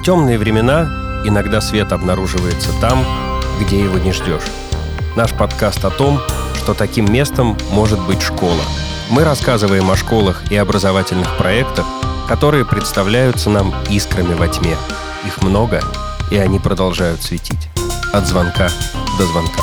В темные времена иногда свет обнаруживается там, где его не ждешь. Наш подкаст о том, что таким местом может быть школа. Мы рассказываем о школах и образовательных проектах, которые представляются нам искрами во тьме. Их много, и они продолжают светить. От звонка до звонка.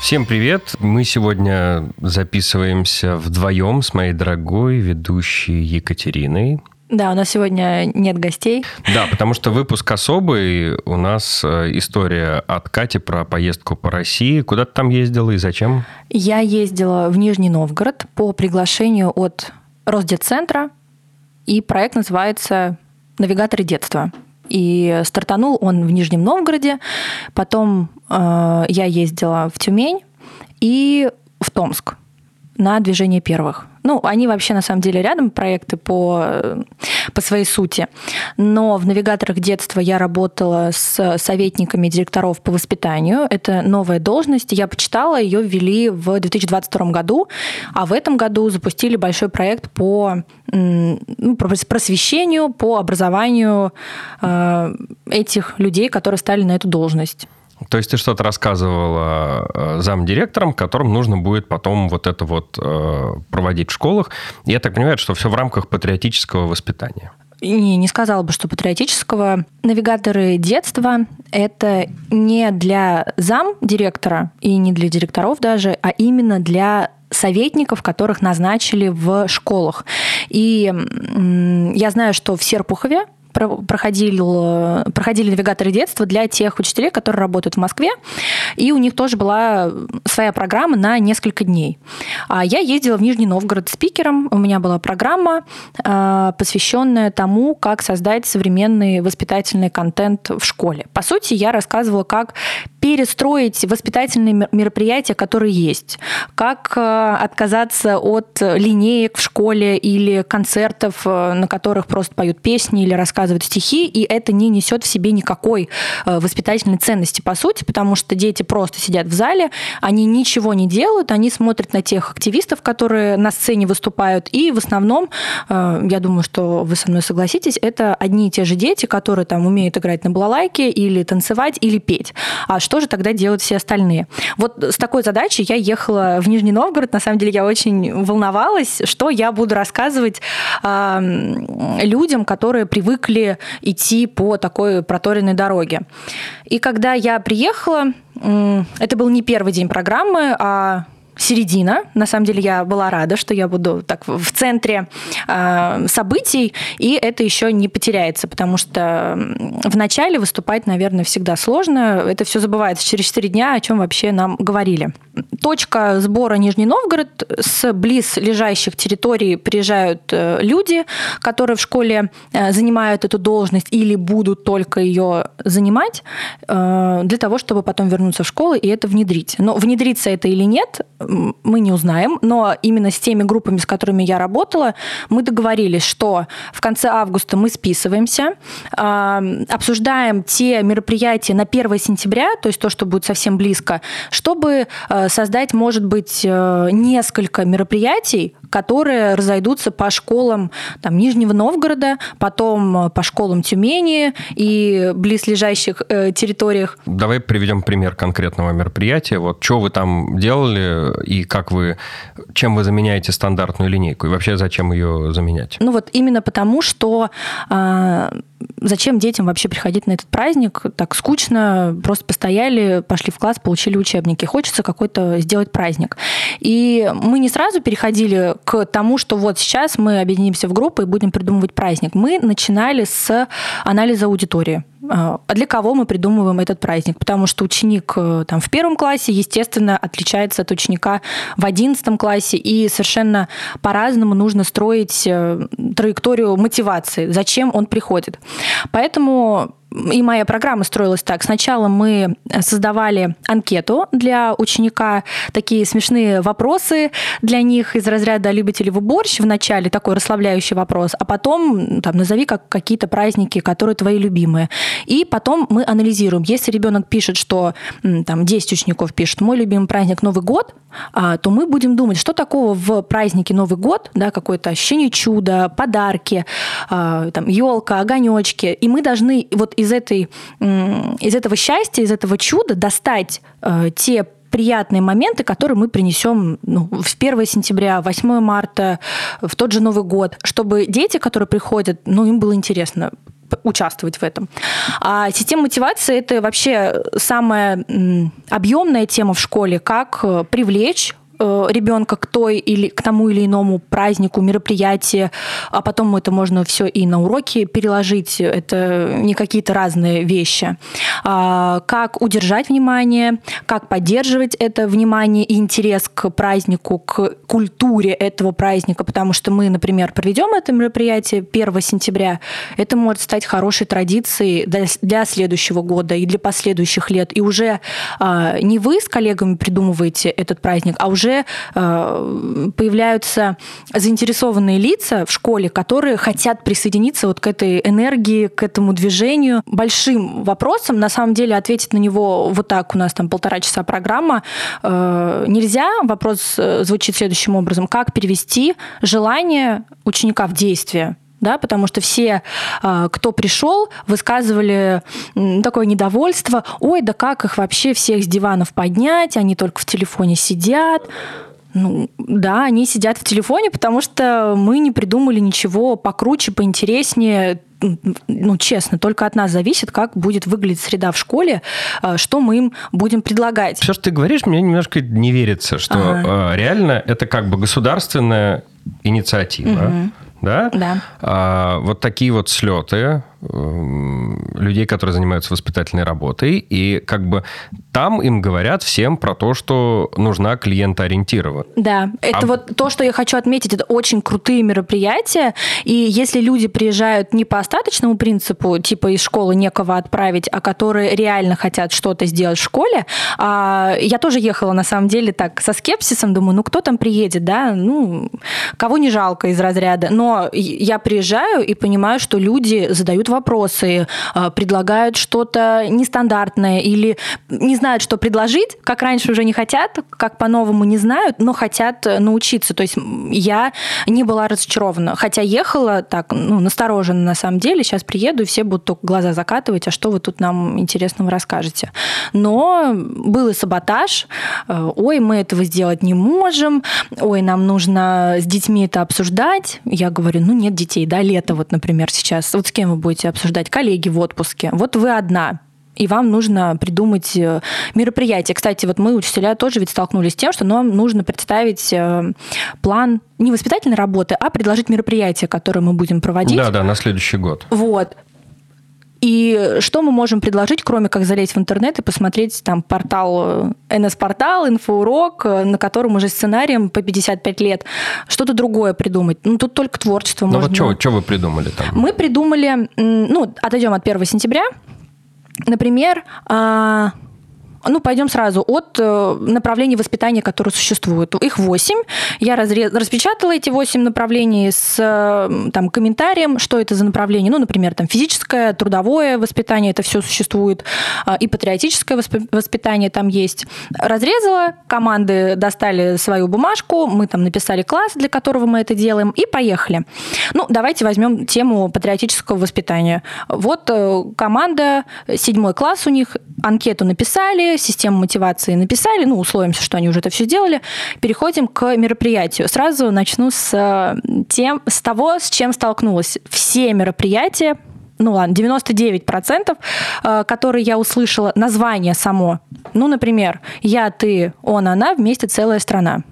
Всем привет! Мы сегодня записываемся вдвоем с моей дорогой ведущей Екатериной. Да, у нас сегодня нет гостей. Да, потому что выпуск особый. У нас э, история от Кати про поездку по России. Куда ты там ездила и зачем? Я ездила в Нижний Новгород по приглашению от Росдетцентра, и проект называется «Навигаторы детства». И стартанул он в Нижнем Новгороде, потом э, я ездила в Тюмень и в Томск на движение первых. Ну, они вообще на самом деле рядом, проекты по, по своей сути. Но в навигаторах детства я работала с советниками директоров по воспитанию. Это новая должность. Я почитала, ее ввели в 2022 году, а в этом году запустили большой проект по ну, просвещению, по образованию э, этих людей, которые стали на эту должность. То есть ты что-то рассказывала э, замдиректорам, которым нужно будет потом вот это вот э, проводить в школах. Я так понимаю, что все в рамках патриотического воспитания. Не, не сказала бы, что патриотического. Навигаторы детства – это не для зам директора и не для директоров даже, а именно для советников, которых назначили в школах. И я знаю, что в Серпухове проходили, проходили навигаторы детства для тех учителей, которые работают в Москве, и у них тоже была своя программа на несколько дней. А я ездила в Нижний Новгород спикером, у меня была программа, а, посвященная тому, как создать современный воспитательный контент в школе. По сути, я рассказывала, как перестроить воспитательные мероприятия, которые есть, как а, отказаться от линеек в школе или концертов, а, на которых просто поют песни или рассказывают стихи, и это не несет в себе никакой э, воспитательной ценности, по сути, потому что дети просто сидят в зале, они ничего не делают, они смотрят на тех активистов, которые на сцене выступают, и в основном, э, я думаю, что вы со мной согласитесь, это одни и те же дети, которые там умеют играть на балалайке или танцевать, или петь. А что же тогда делают все остальные? Вот с такой задачей я ехала в Нижний Новгород. На самом деле я очень волновалась, что я буду рассказывать э, людям, которые привыкли идти по такой проторенной дороге. И когда я приехала, это был не первый день программы, а середина. На самом деле я была рада, что я буду так в центре э, событий, и это еще не потеряется, потому что в начале выступать, наверное, всегда сложно. Это все забывается через 4 дня, о чем вообще нам говорили. Точка сбора Нижний Новгород. С близ лежащих территорий приезжают э, люди, которые в школе э, занимают эту должность или будут только ее занимать, э, для того, чтобы потом вернуться в школу и это внедрить. Но внедриться это или нет, мы не узнаем, но именно с теми группами, с которыми я работала, мы договорились, что в конце августа мы списываемся, обсуждаем те мероприятия на 1 сентября, то есть то, что будет совсем близко, чтобы э, создать, может быть, э, несколько мероприятий, которые разойдутся по школам там, Нижнего Новгорода, потом по школам Тюмени и близлежащих э, территориях. Давай приведем пример конкретного мероприятия. Вот что вы там делали и как вы, чем вы заменяете стандартную линейку и вообще зачем ее заменять? Ну вот именно потому, что э, зачем детям вообще приходить на этот праздник? Так скучно, просто постояли, пошли в класс, получили учебники. Хочется какой-то сделать праздник. И мы не сразу переходили к тому, что вот сейчас мы объединимся в группы и будем придумывать праздник. Мы начинали с анализа аудитории. А для кого мы придумываем этот праздник? Потому что ученик э, там, в первом классе, естественно, отличается от ученика в одиннадцатом классе, и совершенно по-разному нужно строить э, траекторию мотивации, зачем он приходит. Поэтому и моя программа строилась так. Сначала мы создавали анкету для ученика, такие смешные вопросы для них из разряда «любите ли вы борщ?» в начале, такой расслабляющий вопрос, а потом там, назови как какие-то праздники, которые твои любимые. И потом мы анализируем. Если ребенок пишет, что там 10 учеников пишет, мой любимый праздник Новый год, а, то мы будем думать, что такого в празднике Новый год, да, какое-то ощущение чуда, подарки, а, там, елка, огонечки. И мы должны вот из, этой, из этого счастья, из этого чуда достать а, те приятные моменты, которые мы принесем ну, в 1 сентября, 8 марта, в тот же Новый год, чтобы дети, которые приходят, ну, им было интересно участвовать в этом. А система мотивации – это вообще самая объемная тема в школе, как э, привлечь Э, ребенка к той или к тому или иному празднику, мероприятию, а потом это можно все и на уроки переложить. Это не какие-то разные вещи. А, как удержать внимание, как поддерживать это внимание и интерес к празднику, к культуре этого праздника, потому что мы, например, проведем это мероприятие 1 сентября, это может стать хорошей традицией для следующего года и для последующих лет. И уже а, не вы с коллегами придумываете этот праздник, а уже уже э, появляются заинтересованные лица в школе, которые хотят присоединиться вот к этой энергии, к этому движению. Большим вопросом, на самом деле, ответить на него вот так, у нас там полтора часа программа, э, нельзя. Вопрос э, звучит следующим образом. Как перевести желание ученика в действие? Да, потому что все, а, кто пришел, высказывали такое недовольство, ой, да как их вообще всех с диванов поднять, они только в телефоне сидят. Ну, да, они сидят в телефоне, потому что мы не придумали ничего покруче, поинтереснее, ну, честно, только от нас зависит, как будет выглядеть среда в школе, а, что мы им будем предлагать. Все, что ты говоришь, мне немножко не верится, что ага. реально это как бы государственная инициатива. Угу да? Да. А, вот такие вот слеты людей, которые занимаются воспитательной работой, и как бы там им говорят всем про то, что нужна клиентоориентированность. Да, это а... вот то, что я хочу отметить, это очень крутые мероприятия, и если люди приезжают не по остаточному принципу, типа из школы некого отправить, а которые реально хотят что-то сделать в школе, а, я тоже ехала на самом деле так со скепсисом, думаю, ну кто там приедет, да, ну кого не жалко из разряда, но я приезжаю и понимаю, что люди задают вопросы, а, предлагают что-то нестандартное или не знают, что предложить, как раньше уже не хотят, как по-новому не знают, но хотят научиться. То есть я не была разочарована. Хотя ехала так, ну, настороженно на самом деле. Сейчас приеду, и все будут только глаза закатывать, а что вы тут нам интересного расскажете. Но был и саботаж. Э, ой, мы этого сделать не можем. Ой, нам нужно с детьми это обсуждать. Я говорю, ну нет детей, да, лето вот, например, сейчас. Вот с кем вы будете будете обсуждать, коллеги в отпуске. Вот вы одна, и вам нужно придумать э, мероприятие. Кстати, вот мы, учителя, тоже ведь столкнулись с тем, что нам нужно представить э, план не воспитательной работы, а предложить мероприятие, которое мы будем проводить. Да, да, на следующий год. Вот. И что мы можем предложить, кроме как залезть в интернет и посмотреть там портал, НС-портал, инфоурок, на котором уже сценарием по 55 лет, что-то другое придумать. Ну, тут только творчество ну, можно. Ну, вот что вы придумали там? Мы придумали, ну, отойдем от 1 сентября, Например, а, ну, пойдем сразу от э, направлений воспитания, которые существуют. Их восемь. Я разрез... распечатала эти восемь направлений с там, комментарием, что это за направление. Ну, например, там физическое, трудовое воспитание, это все существует, а, и патриотическое воспитание там есть. Разрезала, команды достали свою бумажку, мы там написали класс, для которого мы это делаем, и поехали. Ну, давайте возьмем тему патриотического воспитания. Вот э, команда, седьмой класс у них, анкету написали, систему мотивации написали, ну, условимся, что они уже это все сделали, переходим к мероприятию. Сразу начну с, э, тем, с того, с чем столкнулась. Все мероприятия ну ладно, 99%, э, которые я услышала, название само. Ну, например, я, ты, он, она, вместе целая страна.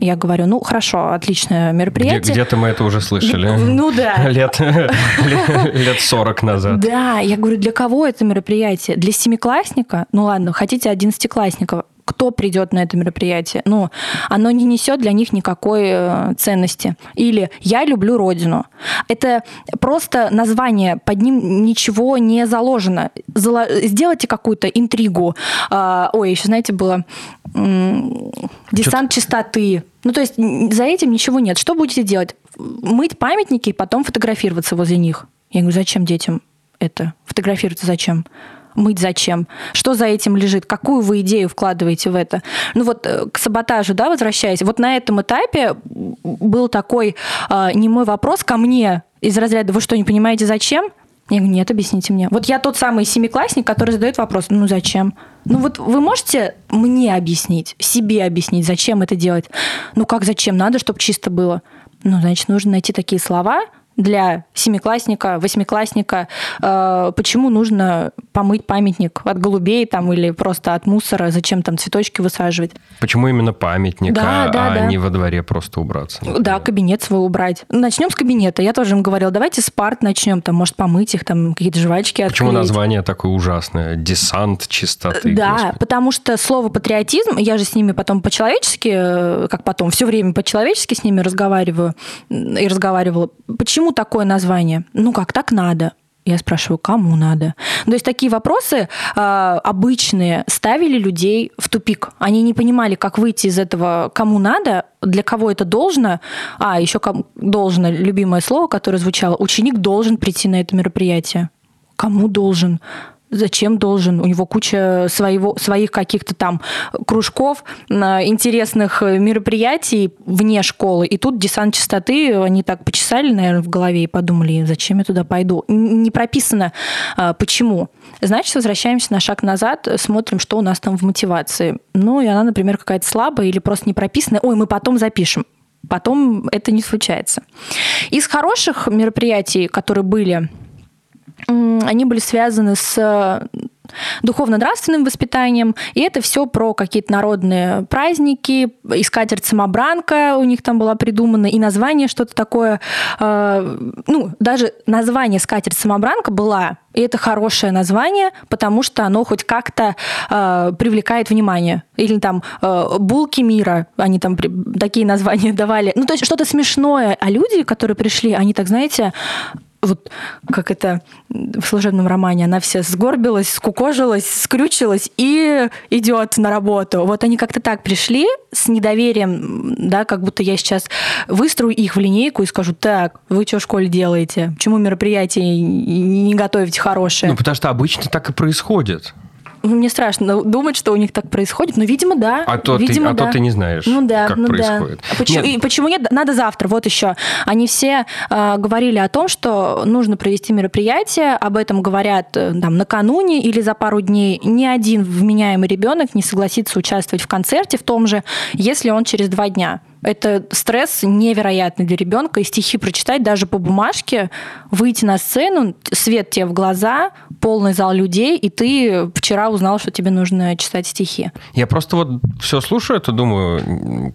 Я говорю, ну хорошо, отличное мероприятие. Где- то мы это уже слышали. Ну да. Лет, лет 40 назад. Да, я говорю, для кого это мероприятие? Для семиклассника? Ну ладно, хотите одиннадцатиклассников? Кто придет на это мероприятие. Ну, оно не несет для них никакой э, ценности. Или я люблю родину. Это просто название, под ним ничего не заложено. Зало... Сделайте какую-то интригу. А, ой, еще, знаете, было десант чистоты. Ну, то есть за этим ничего нет. Что будете делать? Мыть памятники и потом фотографироваться возле них. Я говорю, зачем детям это? Фотографироваться зачем? Мыть зачем? Что за этим лежит? Какую вы идею вкладываете в это? Ну вот э, к саботажу, да, возвращаясь, вот на этом этапе был такой э, не мой вопрос ко мне из разряда «Вы что, не понимаете, зачем?» Я говорю, нет, объясните мне. Вот я тот самый семиклассник, который задает вопрос, ну зачем? Ну вот вы можете мне объяснить, себе объяснить, зачем это делать? Ну как зачем? Надо, чтобы чисто было. Ну, значит, нужно найти такие слова, для семиклассника, восьмиклассника, э, почему нужно помыть памятник от голубей там или просто от мусора, зачем там цветочки высаживать. Почему именно памятник, да, а, да, а да. не во дворе просто убраться? Например. Да, кабинет свой убрать. Начнем с кабинета. Я тоже им говорила, давайте с парт начнем, там, может, помыть их, там, какие-то жвачки Почему название такое ужасное? Десант чистоты. Да, господи. потому что слово патриотизм, я же с ними потом по-человечески, э, как потом, все время по-человечески с ними разговариваю и разговаривала. Почему такое название? Ну как, так надо. Я спрашиваю, кому надо? То есть такие вопросы э, обычные ставили людей в тупик. Они не понимали, как выйти из этого, кому надо, для кого это должно. А, еще кому должно, любимое слово, которое звучало, ученик должен прийти на это мероприятие. Кому должен? Зачем должен? У него куча своего, своих каких-то там кружков, интересных мероприятий вне школы. И тут десант чистоты, они так почесали, наверное, в голове и подумали, зачем я туда пойду. Не прописано, а, почему. Значит, возвращаемся на шаг назад, смотрим, что у нас там в мотивации. Ну, и она, например, какая-то слабая или просто не прописанная. Ой, мы потом запишем. Потом это не случается. Из хороших мероприятий, которые были они были связаны с духовно-нравственным воспитанием, и это все про какие-то народные праздники, и скатерть-самобранка у них там была придумана, и название что-то такое, э, ну, даже название скатерть-самобранка была, и это хорошее название, потому что оно хоть как-то э, привлекает внимание. Или там э, «Булки мира», они там такие названия давали. Ну, то есть что-то смешное. А люди, которые пришли, они так, знаете, вот как это в служебном романе, она вся сгорбилась, скукожилась, скрючилась и идет на работу. Вот они как-то так пришли с недоверием, да, как будто я сейчас выстрою их в линейку и скажу, так, вы что в школе делаете? Почему мероприятие не готовите хорошее? Ну, потому что обычно так и происходит. Ну, мне страшно думать, что у них так происходит, но, видимо, да. А то, видимо, ты, а да. то ты не знаешь, ну, да, как ну, происходит. Да. Почему, нет. И почему нет? Надо завтра. Вот еще. Они все э, говорили о том, что нужно провести мероприятие, об этом говорят э, там, накануне или за пару дней. Ни один вменяемый ребенок не согласится участвовать в концерте в том же, если он через два дня. Это стресс невероятный для ребенка. И стихи прочитать даже по бумажке, выйти на сцену, свет тебе в глаза, полный зал людей, и ты вчера узнал, что тебе нужно читать стихи. Я просто вот все слушаю это, думаю,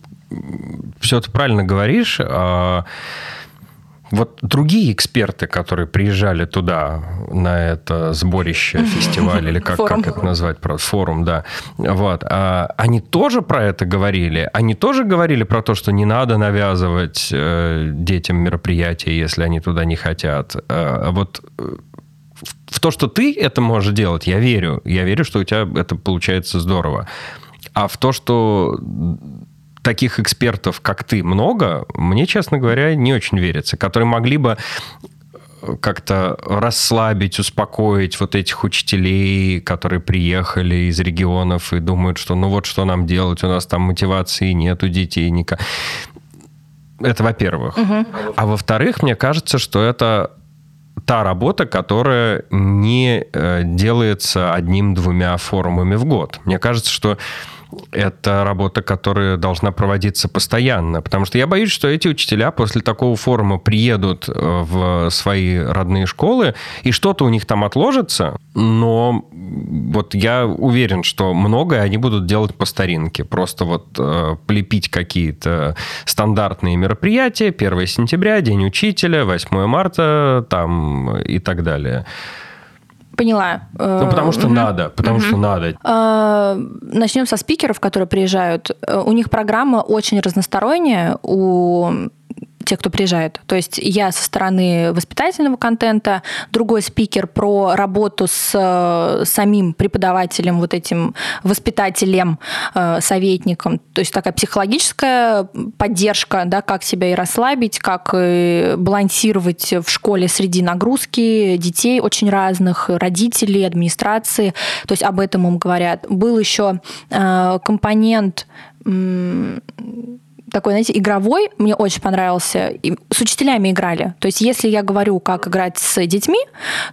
все ты правильно говоришь. А вот другие эксперты, которые приезжали туда, на это сборище, фестиваль, или как, как это назвать, форум, да, вот, а, они тоже про это говорили? Они тоже говорили про то, что не надо навязывать э, детям мероприятия, если они туда не хотят? А, вот э, в то, что ты это можешь делать, я верю. Я верю, что у тебя это получается здорово. А в то, что таких экспертов, как ты, много, мне, честно говоря, не очень верится, которые могли бы как-то расслабить, успокоить вот этих учителей, которые приехали из регионов и думают, что ну вот что нам делать, у нас там мотивации нет у детей никак. Это во-первых. Угу. А во-вторых, мне кажется, что это та работа, которая не э, делается одним-двумя форумами в год. Мне кажется, что это работа, которая должна проводиться постоянно, потому что я боюсь, что эти учителя после такого форума приедут э, в свои родные школы, и что-то у них там отложится, но вот я уверен, что многое они будут делать по старинке, просто вот э, полепить какие-то стандартные мероприятия, 1 сентября, День учителя, 8 марта там и так далее. Поняла. Ну, потому что угу. надо, потому угу. что надо. А, начнем со спикеров, которые приезжают. У них программа очень разносторонняя. У те, кто приезжает. То есть я со стороны воспитательного контента, другой спикер про работу с э, самим преподавателем, вот этим воспитателем, э, советником. То есть такая психологическая поддержка, да, как себя и расслабить, как балансировать в школе среди нагрузки детей очень разных, родителей, администрации. То есть об этом им говорят. Был еще э, компонент такой, знаете, игровой, мне очень понравился. И с учителями играли. То есть, если я говорю, как играть с детьми,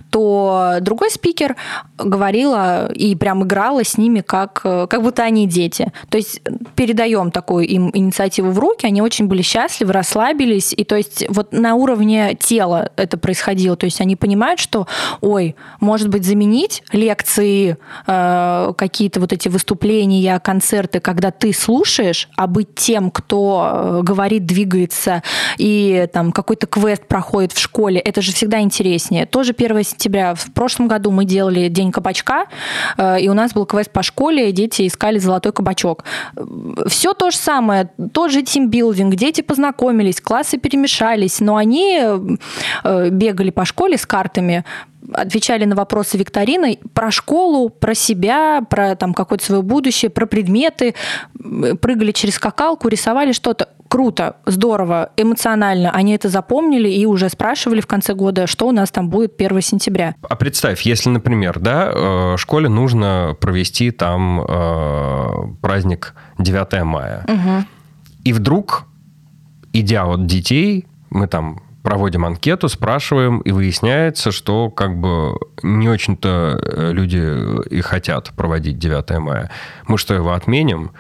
то другой спикер говорила и прям играла с ними, как, как будто они дети. То есть, передаем такую им инициативу в руки, они очень были счастливы, расслабились. И то есть, вот на уровне тела это происходило. То есть, они понимают, что, ой, может быть, заменить лекции, э, какие-то вот эти выступления, концерты, когда ты слушаешь, а быть тем, кто Э, говорит, двигается, и там какой-то квест проходит в школе, это же всегда интереснее. Тоже 1 сентября. В прошлом году мы делали День кабачка, э, и у нас был квест по школе, и дети искали золотой кабачок. Все то же самое, тот же тимбилдинг, дети познакомились, классы перемешались, но они э, бегали по школе с картами, отвечали на вопросы викторины про школу, про себя, про там какое-то свое будущее, про предметы, прыгали через скакалку, рисовали что-то. Круто, здорово, эмоционально. Они это запомнили и уже спрашивали в конце года, что у нас там будет 1 сентября. А представь, если, например, да, э, школе нужно провести там э, праздник 9 мая, угу. и вдруг, идя от детей, мы там проводим анкету, спрашиваем, и выясняется, что как бы не очень-то э, люди и хотят проводить 9 мая. Мы что, его отменим?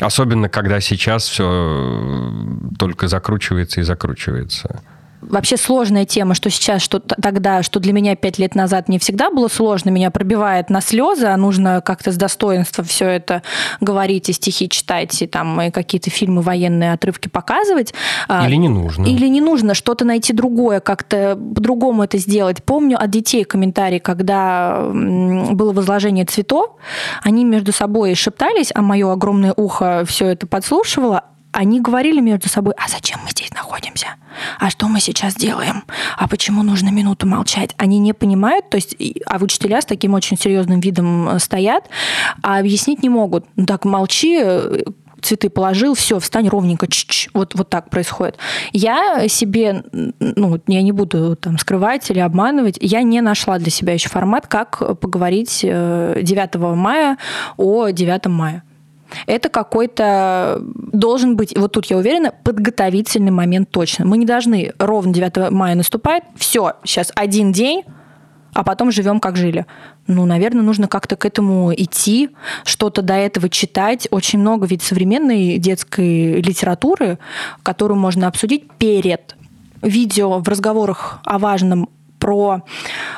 Особенно, когда сейчас все э, только закручивается и закручивается вообще сложная тема, что сейчас, что тогда, что для меня пять лет назад не всегда было сложно, меня пробивает на слезы, а нужно как-то с достоинством все это говорить, и стихи читать, и там и какие-то фильмы военные отрывки показывать. А, или не нужно. Или не нужно что-то найти другое, как-то по-другому это сделать. Помню от детей комментарий, когда было возложение цветов, они между собой шептались, а мое огромное ухо все это подслушивало, они говорили между собой, а зачем мы здесь находимся? А что мы сейчас делаем? А почему нужно минуту молчать? Они не понимают, то есть, а учителя с таким очень серьезным видом э, стоят, а объяснить не могут. Ну так, молчи, э, цветы положил, все, встань ровненько, ч -ч, вот, вот так происходит. Я себе, ну, я не буду там скрывать или обманывать, я не нашла для себя еще формат, как поговорить 9 э, мая о 9 мая это какой-то должен быть, вот тут я уверена, подготовительный момент точно. Мы не должны ровно 9 мая наступает, все, сейчас один день, а потом живем, как жили. Ну, наверное, нужно как-то к этому идти, что-то до этого читать. Очень много ведь современной детской литературы, которую можно обсудить перед видео в разговорах о важном про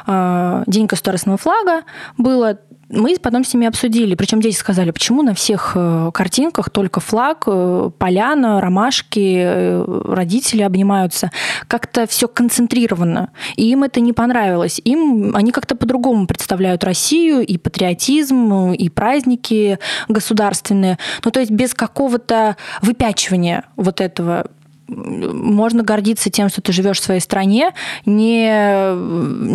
э, День государственного флага было мы потом с ними обсудили, причем дети сказали, почему на всех э, картинках только флаг, э, поляна, ромашки, э, родители обнимаются. Как-то все концентрировано. И им это не понравилось. Им они как-то по-другому представляют Россию и патриотизм, и праздники государственные. Ну, то есть без какого-то выпячивания вот этого можно гордиться тем, что ты живешь в своей стране, не,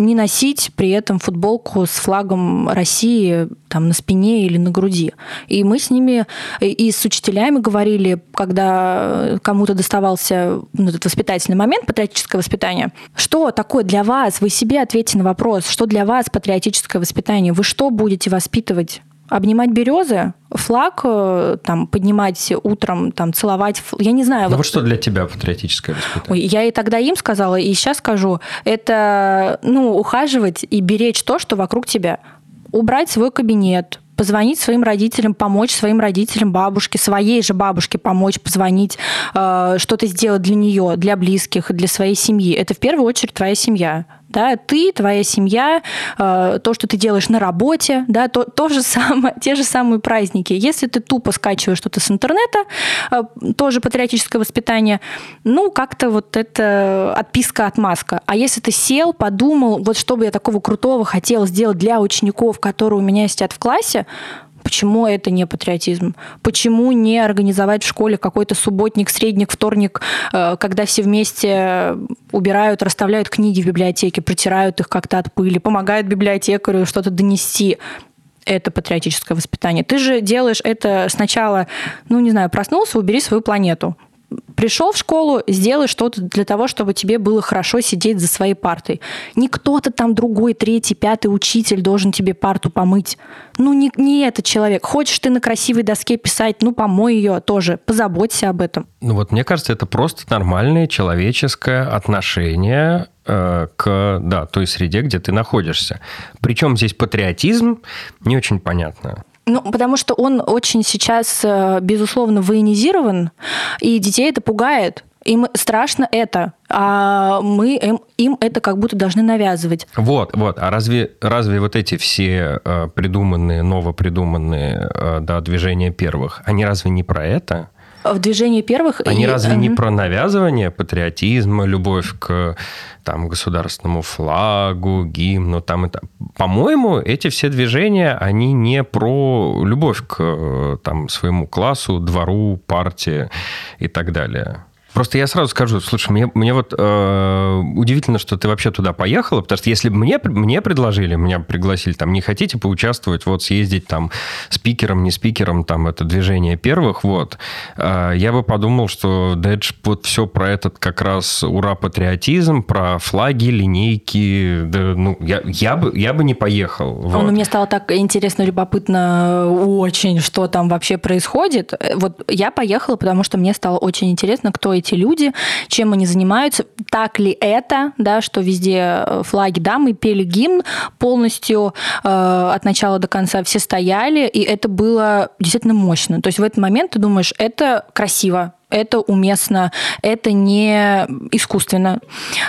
не носить при этом футболку с флагом России там на спине или на груди. И мы с ними и с учителями говорили, когда кому-то доставался ну, этот воспитательный момент, патриотическое воспитание, что такое для вас? Вы себе ответьте на вопрос, что для вас патриотическое воспитание? Вы что будете воспитывать? Обнимать березы, флаг э, там поднимать утром, там целовать, я не знаю. Ну вот, вот что для тебя патриотическое воспитание? я и тогда им сказала, и сейчас скажу, это ну ухаживать и беречь то, что вокруг тебя, убрать свой кабинет, позвонить своим родителям, помочь своим родителям, бабушке, своей же бабушке помочь, позвонить, э, что-то сделать для нее, для близких, для своей семьи. Это в первую очередь твоя семья да, ты, твоя семья, э, то, что ты делаешь на работе, да, то, то же самое, те же самые праздники. Если ты тупо скачиваешь что-то с интернета, э, тоже патриотическое воспитание, ну, как-то вот это отписка отмазка. А если ты сел, подумал, вот что бы я такого крутого хотел сделать для учеников, которые у меня сидят в классе, Почему это не патриотизм? Почему не организовать в школе какой-то субботник, средник, вторник, э, когда все вместе убирают, расставляют книги в библиотеке, протирают их как-то от пыли, помогают библиотекарю что-то донести? это патриотическое воспитание. Ты же делаешь это сначала, ну, не знаю, проснулся, убери свою планету пришел в школу, сделай что-то для того, чтобы тебе было хорошо сидеть за своей партой. Не кто-то там другой, третий, пятый учитель должен тебе парту помыть. Ну, не, не этот человек. Хочешь ты на красивой доске писать, ну, помой ее тоже. Позаботься об этом. Ну, вот мне кажется, это просто нормальное человеческое отношение э, к да, той среде, где ты находишься. Причем здесь патриотизм не очень понятно. Ну, потому что он очень сейчас, э, безусловно, военизирован, и детей это пугает. Им страшно это, а мы им, им это как будто должны навязывать. Вот, вот. А разве, разве вот эти все э, придуманные, новопридуманные э, да, движения первых, они разве не про это? В движении первых. Они и... разве не про навязывание патриотизма, любовь к там, государственному флагу, гимну, там и там. По-моему, эти все движения, они не про любовь к там, своему классу, двору, партии и так далее. Просто я сразу скажу, слушай, мне, мне вот э, удивительно, что ты вообще туда поехала, потому что если бы мне, мне предложили, меня пригласили, там, не хотите поучаствовать, вот съездить там спикером, не спикером, там, это движение первых, вот, э, я бы подумал, что да это вот все про этот как раз ура-патриотизм, про флаги, линейки, да, ну, я, я, бы, я бы не поехал. Вот. Он, мне стало так интересно, любопытно очень, что там вообще происходит. Вот я поехала, потому что мне стало очень интересно, кто эти люди, чем они занимаются, так ли это, да, что везде э, флаги, да, мы пели гимн полностью э, от начала до конца, все стояли, и это было действительно мощно. То есть в этот момент ты думаешь, это красиво, это уместно, это не искусственно.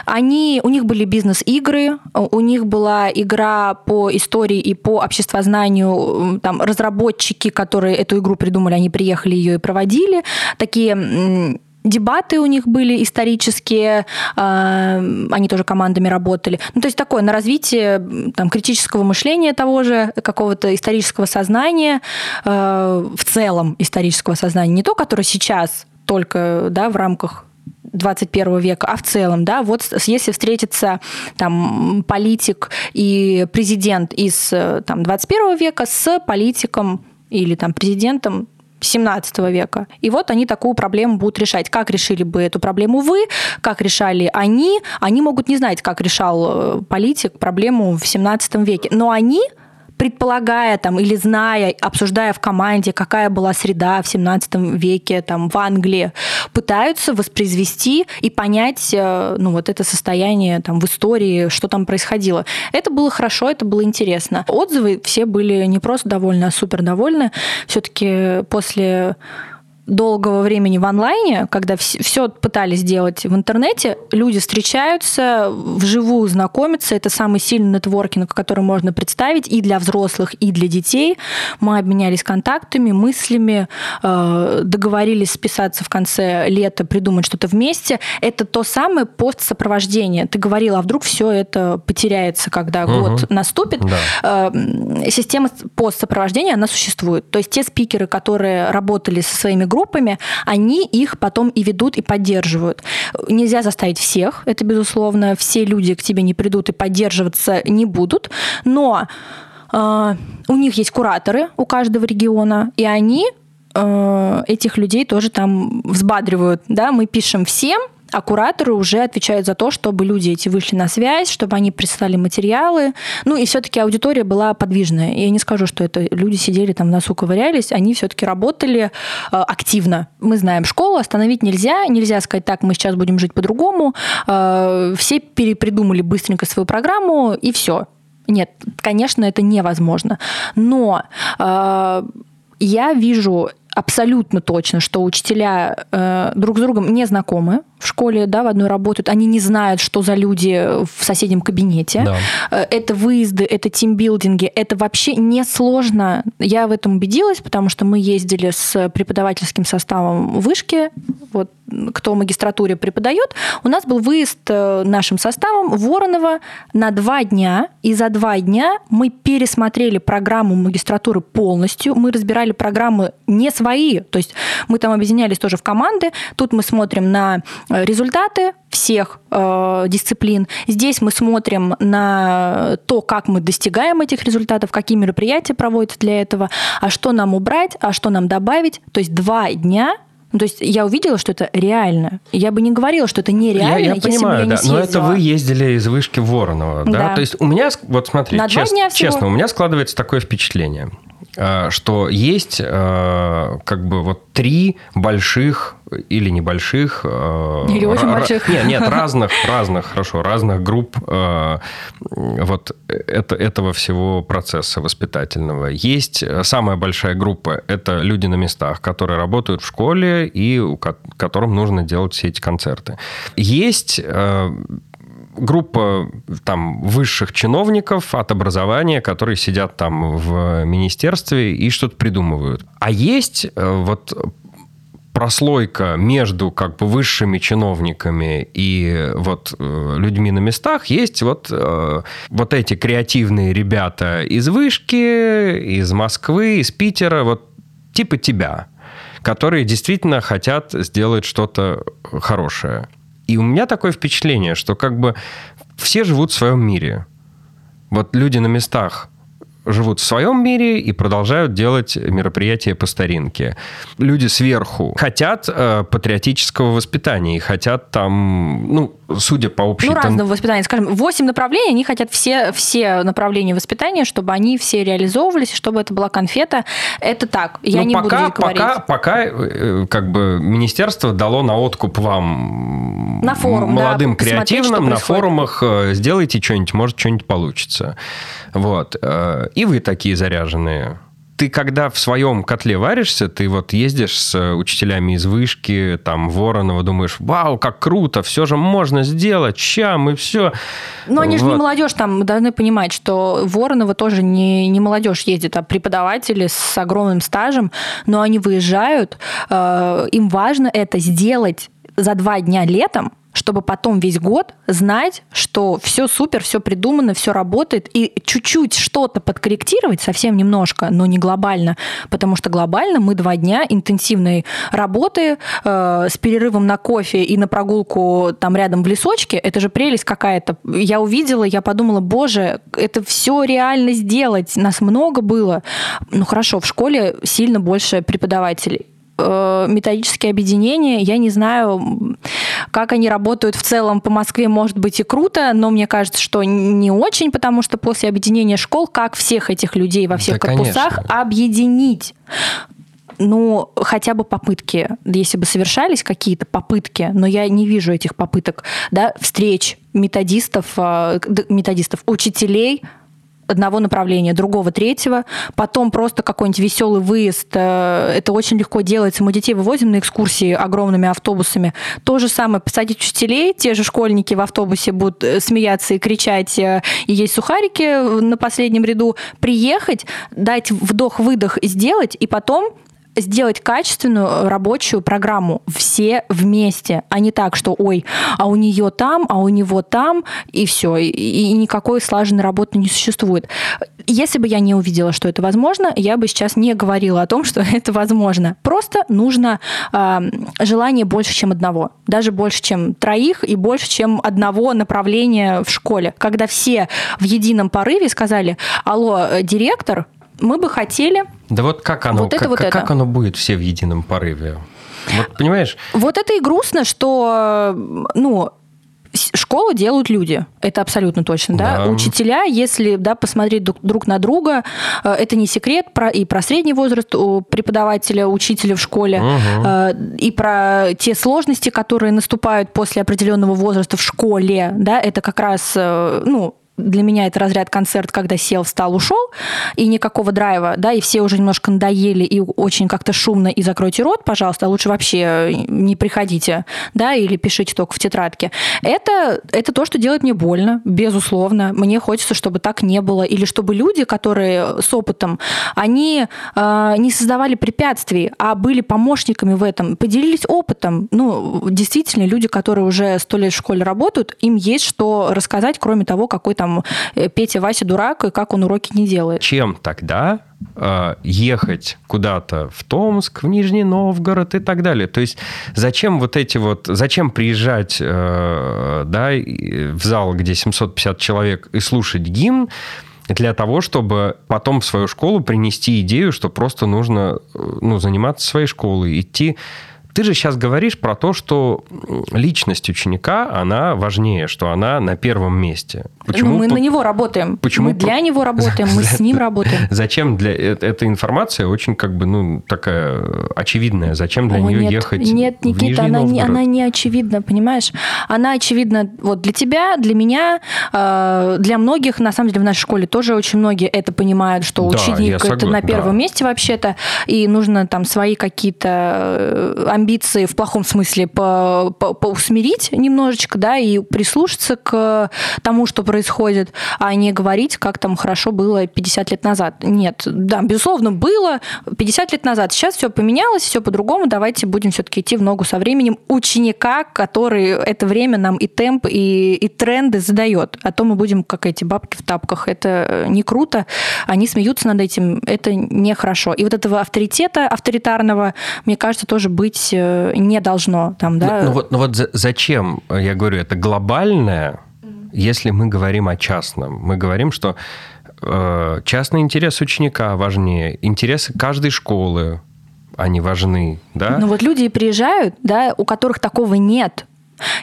Они, у них были бизнес-игры, у них была игра по истории и по обществознанию, там, разработчики, которые эту игру придумали, они приехали ее и проводили, такие дебаты у них были исторические, а, они тоже командами работали. Ну, то есть такое на развитие там, критического мышления того же, какого-то исторического сознания, а, в целом исторического сознания, не то, которое сейчас только да, в рамках 21 века, а в целом, да, вот если встретится там политик и президент из там, 21 века с политиком или там президентом 17 века. И вот они такую проблему будут решать. Как решили бы эту проблему вы, как решали они. Они могут не знать, как решал э, политик проблему в 17 веке. Но они предполагая там или зная, обсуждая в команде, какая была среда в 17 веке там в Англии, пытаются воспроизвести и понять э, ну, вот это состояние там в истории, что там происходило. Это было хорошо, это было интересно. Отзывы все были не просто довольны, а супер довольны. Все-таки после долгого времени в онлайне, когда все пытались сделать в интернете, люди встречаются, вживую знакомятся. Это самый сильный нетворкинг, который можно представить и для взрослых, и для детей. Мы обменялись контактами, мыслями, э, договорились списаться в конце лета, придумать что-то вместе. Это то самое постсопровождение. Ты говорила, а вдруг все это потеряется, когда угу. год наступит. Да. Э, система постсопровождения, она существует. То есть те спикеры, которые работали со своими группами, группами, они их потом и ведут, и поддерживают. Нельзя заставить всех, это безусловно, все люди к тебе не придут и поддерживаться не будут, но э, у них есть кураторы у каждого региона, и они э, этих людей тоже там взбадривают. Да? Мы пишем всем, а кураторы уже отвечают за то, чтобы люди эти вышли на связь, чтобы они прислали материалы. Ну и все-таки аудитория была подвижная. Я не скажу, что это люди сидели там в носу ковырялись, они все-таки работали э, активно. Мы знаем, школу остановить нельзя, нельзя сказать так, мы сейчас будем жить по-другому. Э, все перепридумали быстренько свою программу и все. Нет, конечно, это невозможно. Но э, я вижу абсолютно точно, что учителя э, друг с другом не знакомы в школе, да, в одной работают, они не знают, что за люди в соседнем кабинете. Да. Э, это выезды, это тимбилдинги, это вообще не сложно. Я в этом убедилась, потому что мы ездили с преподавательским составом вышки, вот кто в магистратуре преподает, у нас был выезд э, нашим составом Воронова на два дня, и за два дня мы пересмотрели программу магистратуры полностью, мы разбирали программы не свои, то есть мы там объединялись тоже в команды, тут мы смотрим на результаты всех э, дисциплин, здесь мы смотрим на то, как мы достигаем этих результатов, какие мероприятия проводятся для этого, а что нам убрать, а что нам добавить, то есть два дня ну, то есть я увидела, что это реально. Я бы не говорила, что это нереально, я, я если понимаю, бы я не да. съездила. Но это вы ездили из вышки Воронова, да? Да. То есть у меня, вот смотри, На чест- честно, у меня складывается такое впечатление, что есть э, как бы вот три больших или небольших... э, Или очень больших. Нет, нет, разных, разных, хорошо, разных групп э, вот это, этого всего процесса воспитательного. Есть э, самая большая группа, это люди на местах, которые работают в школе и которым нужно делать все эти концерты. Есть э, группа там высших чиновников от образования, которые сидят там в министерстве и что-то придумывают. А есть э, вот прослойка между как бы высшими чиновниками и вот э, людьми на местах есть вот э, вот эти креативные ребята из вышки, из Москвы, из Питера, вот типа тебя, которые действительно хотят сделать что-то хорошее. И у меня такое впечатление, что как бы все живут в своем мире. Вот люди на местах живут в своем мире и продолжают делать мероприятия по старинке. Люди сверху хотят э, патриотического воспитания и хотят там, ну, судя по общей... Ну, разного воспитания. Скажем, 8 направлений, они хотят все, все направления воспитания, чтобы они все реализовывались, чтобы это была конфета. Это так. Я Ну, не пока, буду здесь говорить. пока, пока, э, как бы министерство дало на откуп вам На форум, да, молодым посмотреть, креативным на форумах э, сделайте что-нибудь, может что-нибудь получится. Вот Э, и вы такие заряженные. Ты когда в своем котле варишься, ты вот ездишь с э, учителями из вышки, там, Воронова, думаешь, вау, как круто, все же можно сделать, ща мы все. Но они же не Вот. молодежь, там должны понимать, что Воронова тоже не, не молодежь ездит, а преподаватели с огромным стажем, но они выезжают, э, им важно это сделать за два дня летом, чтобы потом весь год знать, что все супер, все придумано, все работает, и чуть-чуть что-то подкорректировать, совсем немножко, но не глобально, потому что глобально мы два дня интенсивной работы э, с перерывом на кофе и на прогулку там рядом в лесочке, это же прелесть какая-то. Я увидела, я подумала, боже, это все реально сделать, нас много было. Ну хорошо, в школе сильно больше преподавателей методические объединения. Я не знаю, как они работают в целом по Москве, может быть и круто, но мне кажется, что не очень, потому что после объединения школ, как всех этих людей во всех Да, корпусах конечно. объединить? Ну, хотя бы попытки, если бы совершались какие-то попытки, но я не вижу этих попыток, да, встреч методистов, э, методистов, учителей, одного направления, другого, третьего, потом просто какой-нибудь веселый выезд. э, Это очень легко делается. Мы детей вывозим на экскурсии огромными автобусами. То же самое, посадить учителей, те же школьники в автобусе будут э, смеяться и кричать, э, и есть сухарики на последнем ряду, приехать, дать вдох-выдох сделать, и потом сделать качественную рабочую программу все вместе, а не так, что ой, а у нее там, а у него там, и все, и, и никакой слаженной работы не существует. Если бы я не увидела, что это возможно, я бы сейчас не говорила о том, что это возможно. Просто нужно э, желание больше, чем одного. Даже больше, чем троих и больше, чем одного направления в школе. Когда все в едином порыве сказали, алло, э, директор, мы бы хотели Да вот как оно, Вот это, как, вот как- как оно будет все в едином порыве? Вот понимаешь, Вот это и грустно, что, ну, школу делают люди, это абсолютно точно, да. Да. Учителя, если, да, посмотреть друг, на друга, э, это не секрет про, и про средний возраст у преподавателя, учителя в школе, э, и про те сложности, которые наступают после определенного возраста в школе, да, это как раз, э, ну, для меня это разряд концерт, когда сел, встал, ушел, и никакого драйва, да, и все уже немножко надоели, и очень как-то шумно, и закройте рот, пожалуйста, а лучше вообще не приходите, да, или пишите только в тетрадке. Это, это то, что делает мне больно, безусловно. Мне хочется, чтобы так не было, или чтобы люди, которые с опытом, они э, не создавали препятствий, а были помощниками в этом, поделились опытом. Ну, действительно, люди, которые уже сто лет в школе работают, им есть что рассказать, кроме того, какой там э, Петя Вася дурак и как он уроки не делает. Чем тогда э, ехать куда-то в Томск, в Нижний Новгород и так далее? То есть зачем вот эти вот, зачем приезжать э, да, в зал, где 750 человек и слушать гимн, для того, чтобы потом в свою школу принести идею, что просто нужно ну, заниматься своей школой, идти ты же сейчас говоришь про то, что личность ученика, она важнее, что она на первом месте. Почему? Ну, мы на него работаем. Почему? Мы для него работаем, мы с ним работаем. Зачем для э, эта информация очень как бы ну такая очевидная? Зачем для О, нее нет, ехать? Нет, Никита, она не, она не очевидна, понимаешь? Она очевидна вот для тебя, для меня, э, для многих. На самом деле в нашей школе тоже очень многие это понимают, что да, ученик это на первом да. месте вообще-то, и нужно там свои какие-то э, амбиции в плохом смысле по, по, поусмирить немножечко, да, и прислушаться к тому, что происходит, а не говорить, как там хорошо было 50 лет назад. Нет, да, безусловно, было 50 лет назад. Сейчас все поменялось, все по-другому. Давайте будем все-таки идти в ногу со временем ученика, который это время нам и темп, и, и тренды задает. А то мы будем как эти бабки в тапках. Это не круто. Они смеются над этим. Это нехорошо. И вот этого авторитета авторитарного, мне кажется, тоже быть Э, не должно. Там, да? ну, ну вот, ну вот зачем, я говорю, это глобальное, если мы говорим о частном. Мы говорим, что э, частный интерес ученика важнее, интересы каждой школы, они важны, да? Ну вот люди приезжают, да, у которых такого нет,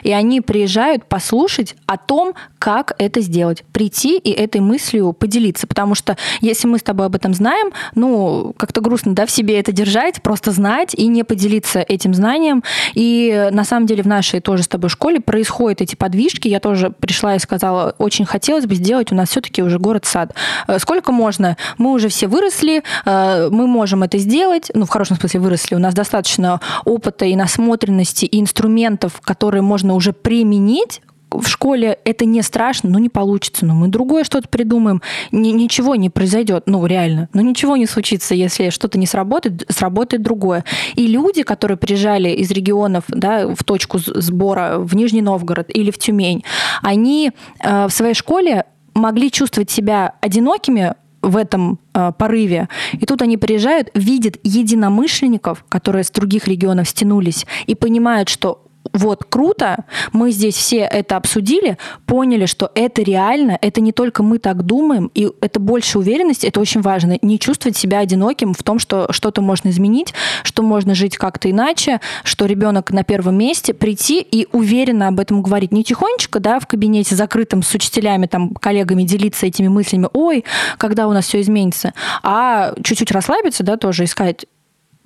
и они приезжают послушать о том, как это сделать. Прийти и этой мыслью поделиться. Потому что если мы с тобой об этом знаем, ну, как-то грустно, да, в себе это держать, просто знать и не поделиться этим знанием. И на самом деле в нашей тоже с тобой школе происходят эти подвижки. Я тоже пришла и сказала, очень хотелось бы сделать у нас все-таки уже город-сад. Э, сколько можно? Мы уже все выросли, э, мы можем это сделать. Ну, в хорошем смысле выросли. У нас достаточно опыта и насмотренности, и инструментов, которые можно уже применить в школе это не страшно, ну не получится, но мы другое что-то придумаем, Ни, ничего не произойдет, ну реально, ну ничего не случится, если что-то не сработает, сработает другое. И люди, которые приезжали из регионов да, в точку сбора в Нижний Новгород или в Тюмень, они э, в своей школе могли чувствовать себя одинокими в этом э, порыве. И тут они приезжают, видят единомышленников, которые с других регионов стянулись, и понимают, что вот круто, мы здесь все это обсудили, поняли, что это реально, это не только мы так думаем, и это больше уверенности, это очень важно, не чувствовать себя одиноким в том, что что-то можно изменить, что можно жить как-то иначе, что ребенок на первом месте, прийти и уверенно об этом говорить, не тихонечко, да, в кабинете закрытом с учителями, там, коллегами делиться этими мыслями, ой, когда у нас все изменится, а чуть-чуть расслабиться, да, тоже искать.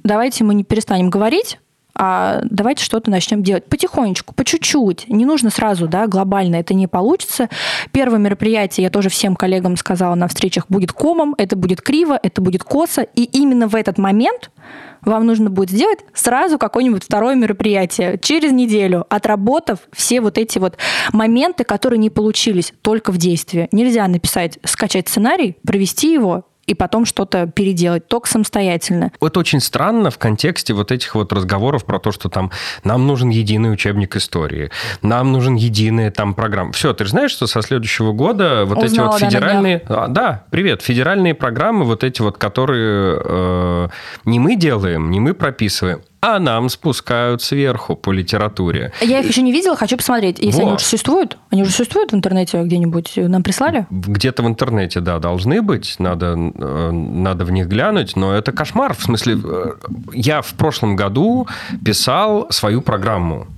Давайте мы не перестанем говорить, а давайте что-то начнем делать потихонечку, по чуть-чуть. Не нужно сразу, да, глобально это не получится. Первое мероприятие, я тоже всем коллегам сказала на встречах, будет комом, это будет криво, это будет косо, и именно в этот момент вам нужно будет сделать сразу какое-нибудь второе мероприятие через неделю, отработав все вот эти вот моменты, которые не получились только в действии. Нельзя написать, скачать сценарий, провести его и потом что-то переделать, только самостоятельно. Это очень странно в контексте вот этих вот разговоров про то, что там нам нужен единый учебник истории, нам нужен единая там программа. Все, ты же знаешь, что со следующего года вот Узнала, эти вот федеральные... Да, да, привет, федеральные программы, вот эти вот, которые э, не мы делаем, не мы прописываем, а нам спускают сверху по литературе. Я их еще не видела, хочу посмотреть. Если вот. они уже существуют, они уже существуют в интернете где-нибудь? Нам прислали? Где-то в интернете, да, должны быть. Надо, э, надо в них глянуть, но это кошмар. В смысле, э, я в прошлом году писал свою программу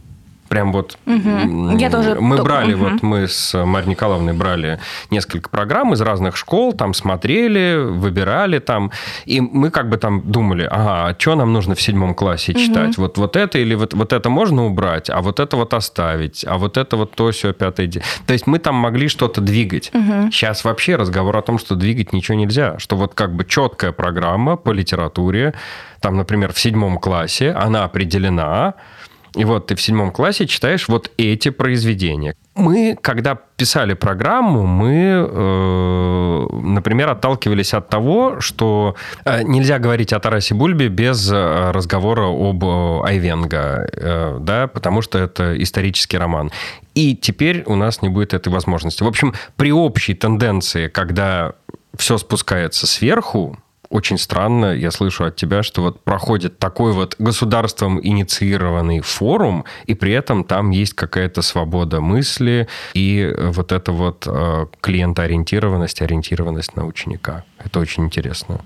прям вот... Угу. Я тоже... Мы брали, угу. вот мы с Марьей Николаевной брали несколько программ из разных школ, там смотрели, выбирали там, и мы как бы там думали, ага, а что нам нужно в седьмом классе читать? Угу. Вот, вот это или вот, вот это можно убрать, а вот это вот оставить, а вот это вот то, все, пятое... То есть мы там могли что-то двигать. Угу. Сейчас вообще разговор о том, что двигать ничего нельзя, что вот как бы четкая программа по литературе, там, например, в седьмом классе, она определена, и вот ты в седьмом классе читаешь вот эти произведения. Мы, когда писали программу, мы, э, например, отталкивались от того, что э, нельзя говорить о Тарасе Бульбе без э, разговора об э, Айвенго, э, да, потому что это исторический роман. И теперь у нас не будет этой возможности. В общем, при общей тенденции, когда все спускается сверху, очень странно, я слышу от тебя, что вот проходит такой вот государством инициированный форум, и при этом там есть какая-то свобода мысли и вот эта вот э, клиентоориентированность, ориентированность на ученика. Это очень интересно.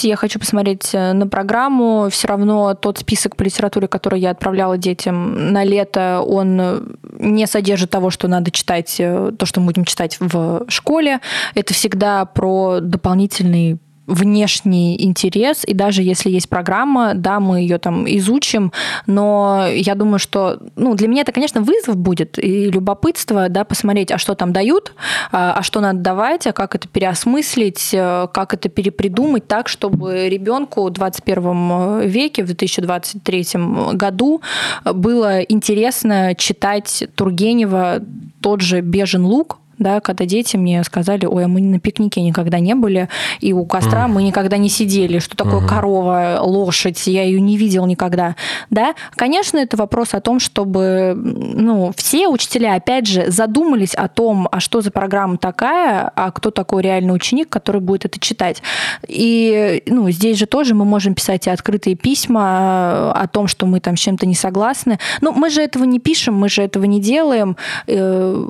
Я хочу посмотреть э, на программу. Все равно тот список по литературе, который я отправляла детям на лето, он не содержит того, что надо читать, э, то, что мы будем читать в школе. Это всегда про дополнительный внешний интерес, и даже если есть программа, да, мы ее там изучим, но я думаю, что, ну, для меня это, конечно, вызов будет и любопытство, да, посмотреть, а что там дают, а, а что надо давать, а как это переосмыслить, э, как это перепридумать так, чтобы ребенку в 21 веке, в 2023 году было интересно читать Тургенева тот же «Бежен лук», да, когда дети мне сказали, ой, а мы на пикнике никогда не были, и у костра mm. мы никогда не сидели, что такое mm-hmm. корова, лошадь, я ее не видел никогда, да, конечно, это вопрос о том, чтобы, ну, все учителя, опять же, задумались о том, а что за программа такая, а кто такой реальный ученик, который будет это читать. И, ну, здесь же тоже мы можем писать и открытые письма о том, что мы там с чем-то не согласны, но мы же этого не пишем, мы же этого не делаем, э,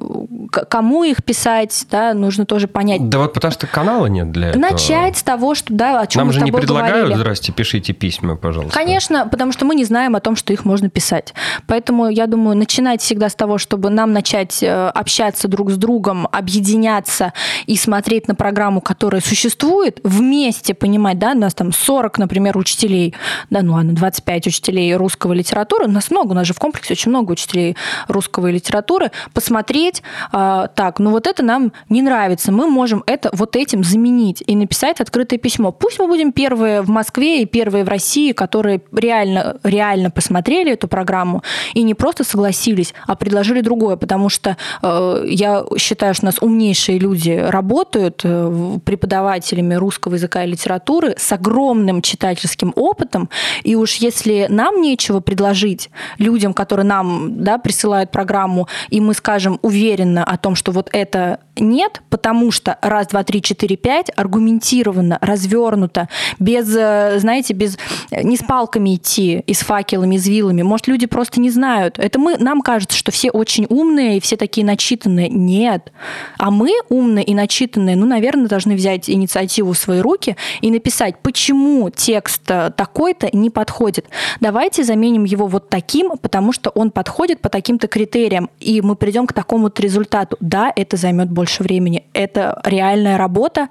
кому их их писать, да, нужно тоже понять. Да вот потому что канала нет для этого. Начать с того, что, да, о чем Нам мы же с не предлагают, говорили. здрасте, пишите письма, пожалуйста. Конечно, потому что мы не знаем о том, что их можно писать. Поэтому, я думаю, начинать всегда с того, чтобы нам начать э, общаться друг с другом, объединяться и смотреть на программу, которая существует, вместе понимать, да, у нас там 40, например, учителей, да, ну ладно, 25 учителей русского литературы, у нас много, у нас же в комплексе очень много учителей русского литературы, посмотреть, э, так, ну ну вот это нам не нравится, мы можем это вот этим заменить и написать открытое письмо. Пусть мы будем первые в Москве и первые в России, которые реально, реально посмотрели эту программу и не просто согласились, а предложили другое, потому что э, я считаю, что у нас умнейшие люди работают э, преподавателями русского языка и литературы с огромным читательским опытом, и уж если нам нечего предложить людям, которые нам да, присылают программу, и мы скажем уверенно о том, что вот это нет, потому что раз, два, три, четыре, пять аргументированно, развернуто, без, э, знаете, без не с палками идти и с факелами, и с вилами. Может, люди просто не знают. Это мы, нам кажется, что все очень умные и все такие начитанные. Нет. А мы умные и начитанные, ну, наверное, должны взять инициативу в свои руки и написать, почему текст э, такой-то не подходит. Давайте заменим его вот таким, потому что он подходит по таким-то критериям, и мы придем к такому-то результату. Да, это займет больше времени. Это реальная работа,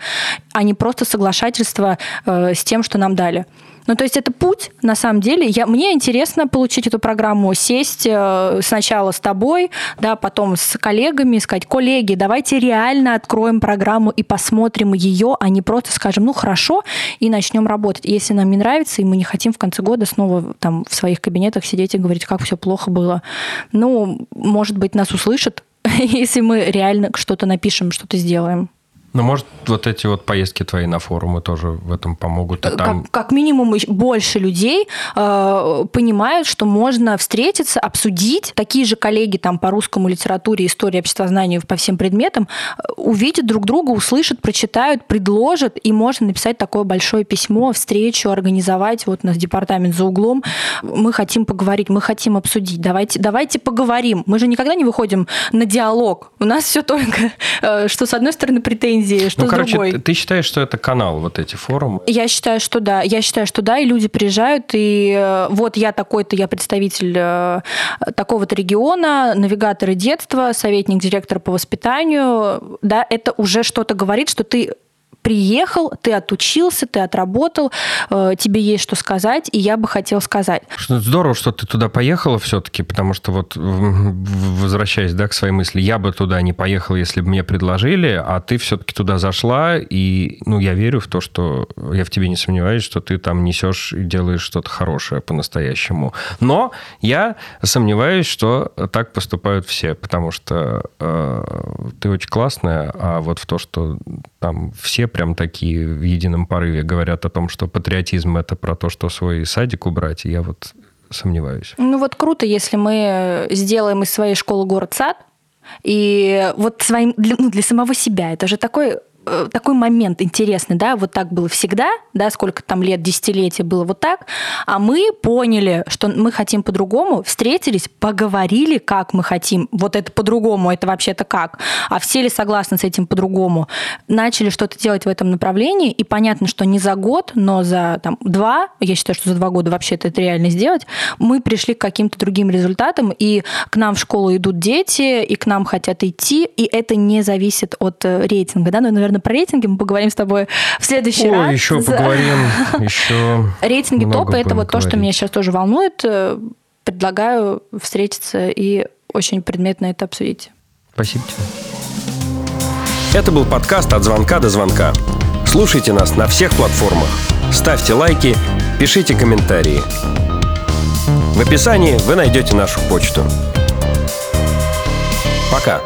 а не просто соглашательство э, с тем, что нам дали. Ну, то есть это путь, на самом деле. Я, мне интересно получить эту программу, сесть э, сначала с тобой, да, потом с коллегами, сказать, коллеги, давайте реально откроем программу и посмотрим ее, а не просто скажем, ну, хорошо, и начнем работать. Если нам не нравится, и мы не хотим в конце года снова там в своих кабинетах сидеть и говорить, как все плохо было. Ну, может быть, нас услышат, если мы реально что-то напишем, что-то сделаем. Ну, может, вот эти вот поездки твои на форумы тоже в этом помогут? И там... как, как минимум больше людей э, понимают, что можно встретиться, обсудить. Такие же коллеги там по русскому литературе, истории, обществознанию по всем предметам э, увидят друг друга, услышат, прочитают, предложат, и можно написать такое большое письмо, встречу, организовать. Вот у нас департамент за углом. Мы хотим поговорить, мы хотим обсудить. Давайте, давайте поговорим. Мы же никогда не выходим на диалог. У нас все только, э, что с одной стороны претензии, идеей, что ну, с короче, другой. Ты, ты считаешь, что это канал, вот эти форумы? Я считаю, что да. Я считаю, что да, и люди приезжают, и э, вот я такой-то, я представитель э, такого-то региона, навигаторы детства, советник директора по воспитанию. Да, это уже что-то говорит, что ты приехал, ты отучился, ты отработал, э, тебе есть что сказать, и я бы хотел сказать. Здорово, что ты туда поехала все-таки, потому что вот возвращаясь да, к своей мысли, я бы туда не поехал, если бы мне предложили, а ты все-таки туда зашла, и ну, я верю в то, что я в тебе не сомневаюсь, что ты там несешь и делаешь что-то хорошее по-настоящему. Но я сомневаюсь, что так поступают все, потому что э, ты очень классная, а вот в то, что там все прям такие в едином порыве говорят о том, что патриотизм это про то, что свой садик убрать, я вот сомневаюсь. Ну вот круто, если мы сделаем из своей школы город-сад, и вот своим, для, ну, для самого себя. Это же такой такой момент интересный, да, вот так было всегда, да, сколько там лет, десятилетия было вот так, а мы поняли, что мы хотим по-другому, встретились, поговорили, как мы хотим, вот это по-другому, это вообще-то как, а все ли согласны с этим по-другому, начали что-то делать в этом направлении, и понятно, что не за год, но за там, два, я считаю, что за два года вообще это реально сделать, мы пришли к каким-то другим результатам, и к нам в школу идут дети, и к нам хотят идти, и это не зависит от э, рейтинга, да, ну, наверное, наверное, про рейтинги мы поговорим с тобой в следующий Ой, раз. еще поговорим, еще Рейтинги топа – это вот то, что меня сейчас тоже волнует. Э, предлагаю встретиться и очень предметно это обсудить. Спасибо тебе. Это был подкаст «От звонка до звонка». Слушайте нас на всех платформах. Ставьте лайки, пишите комментарии. В описании вы найдете нашу почту. Пока.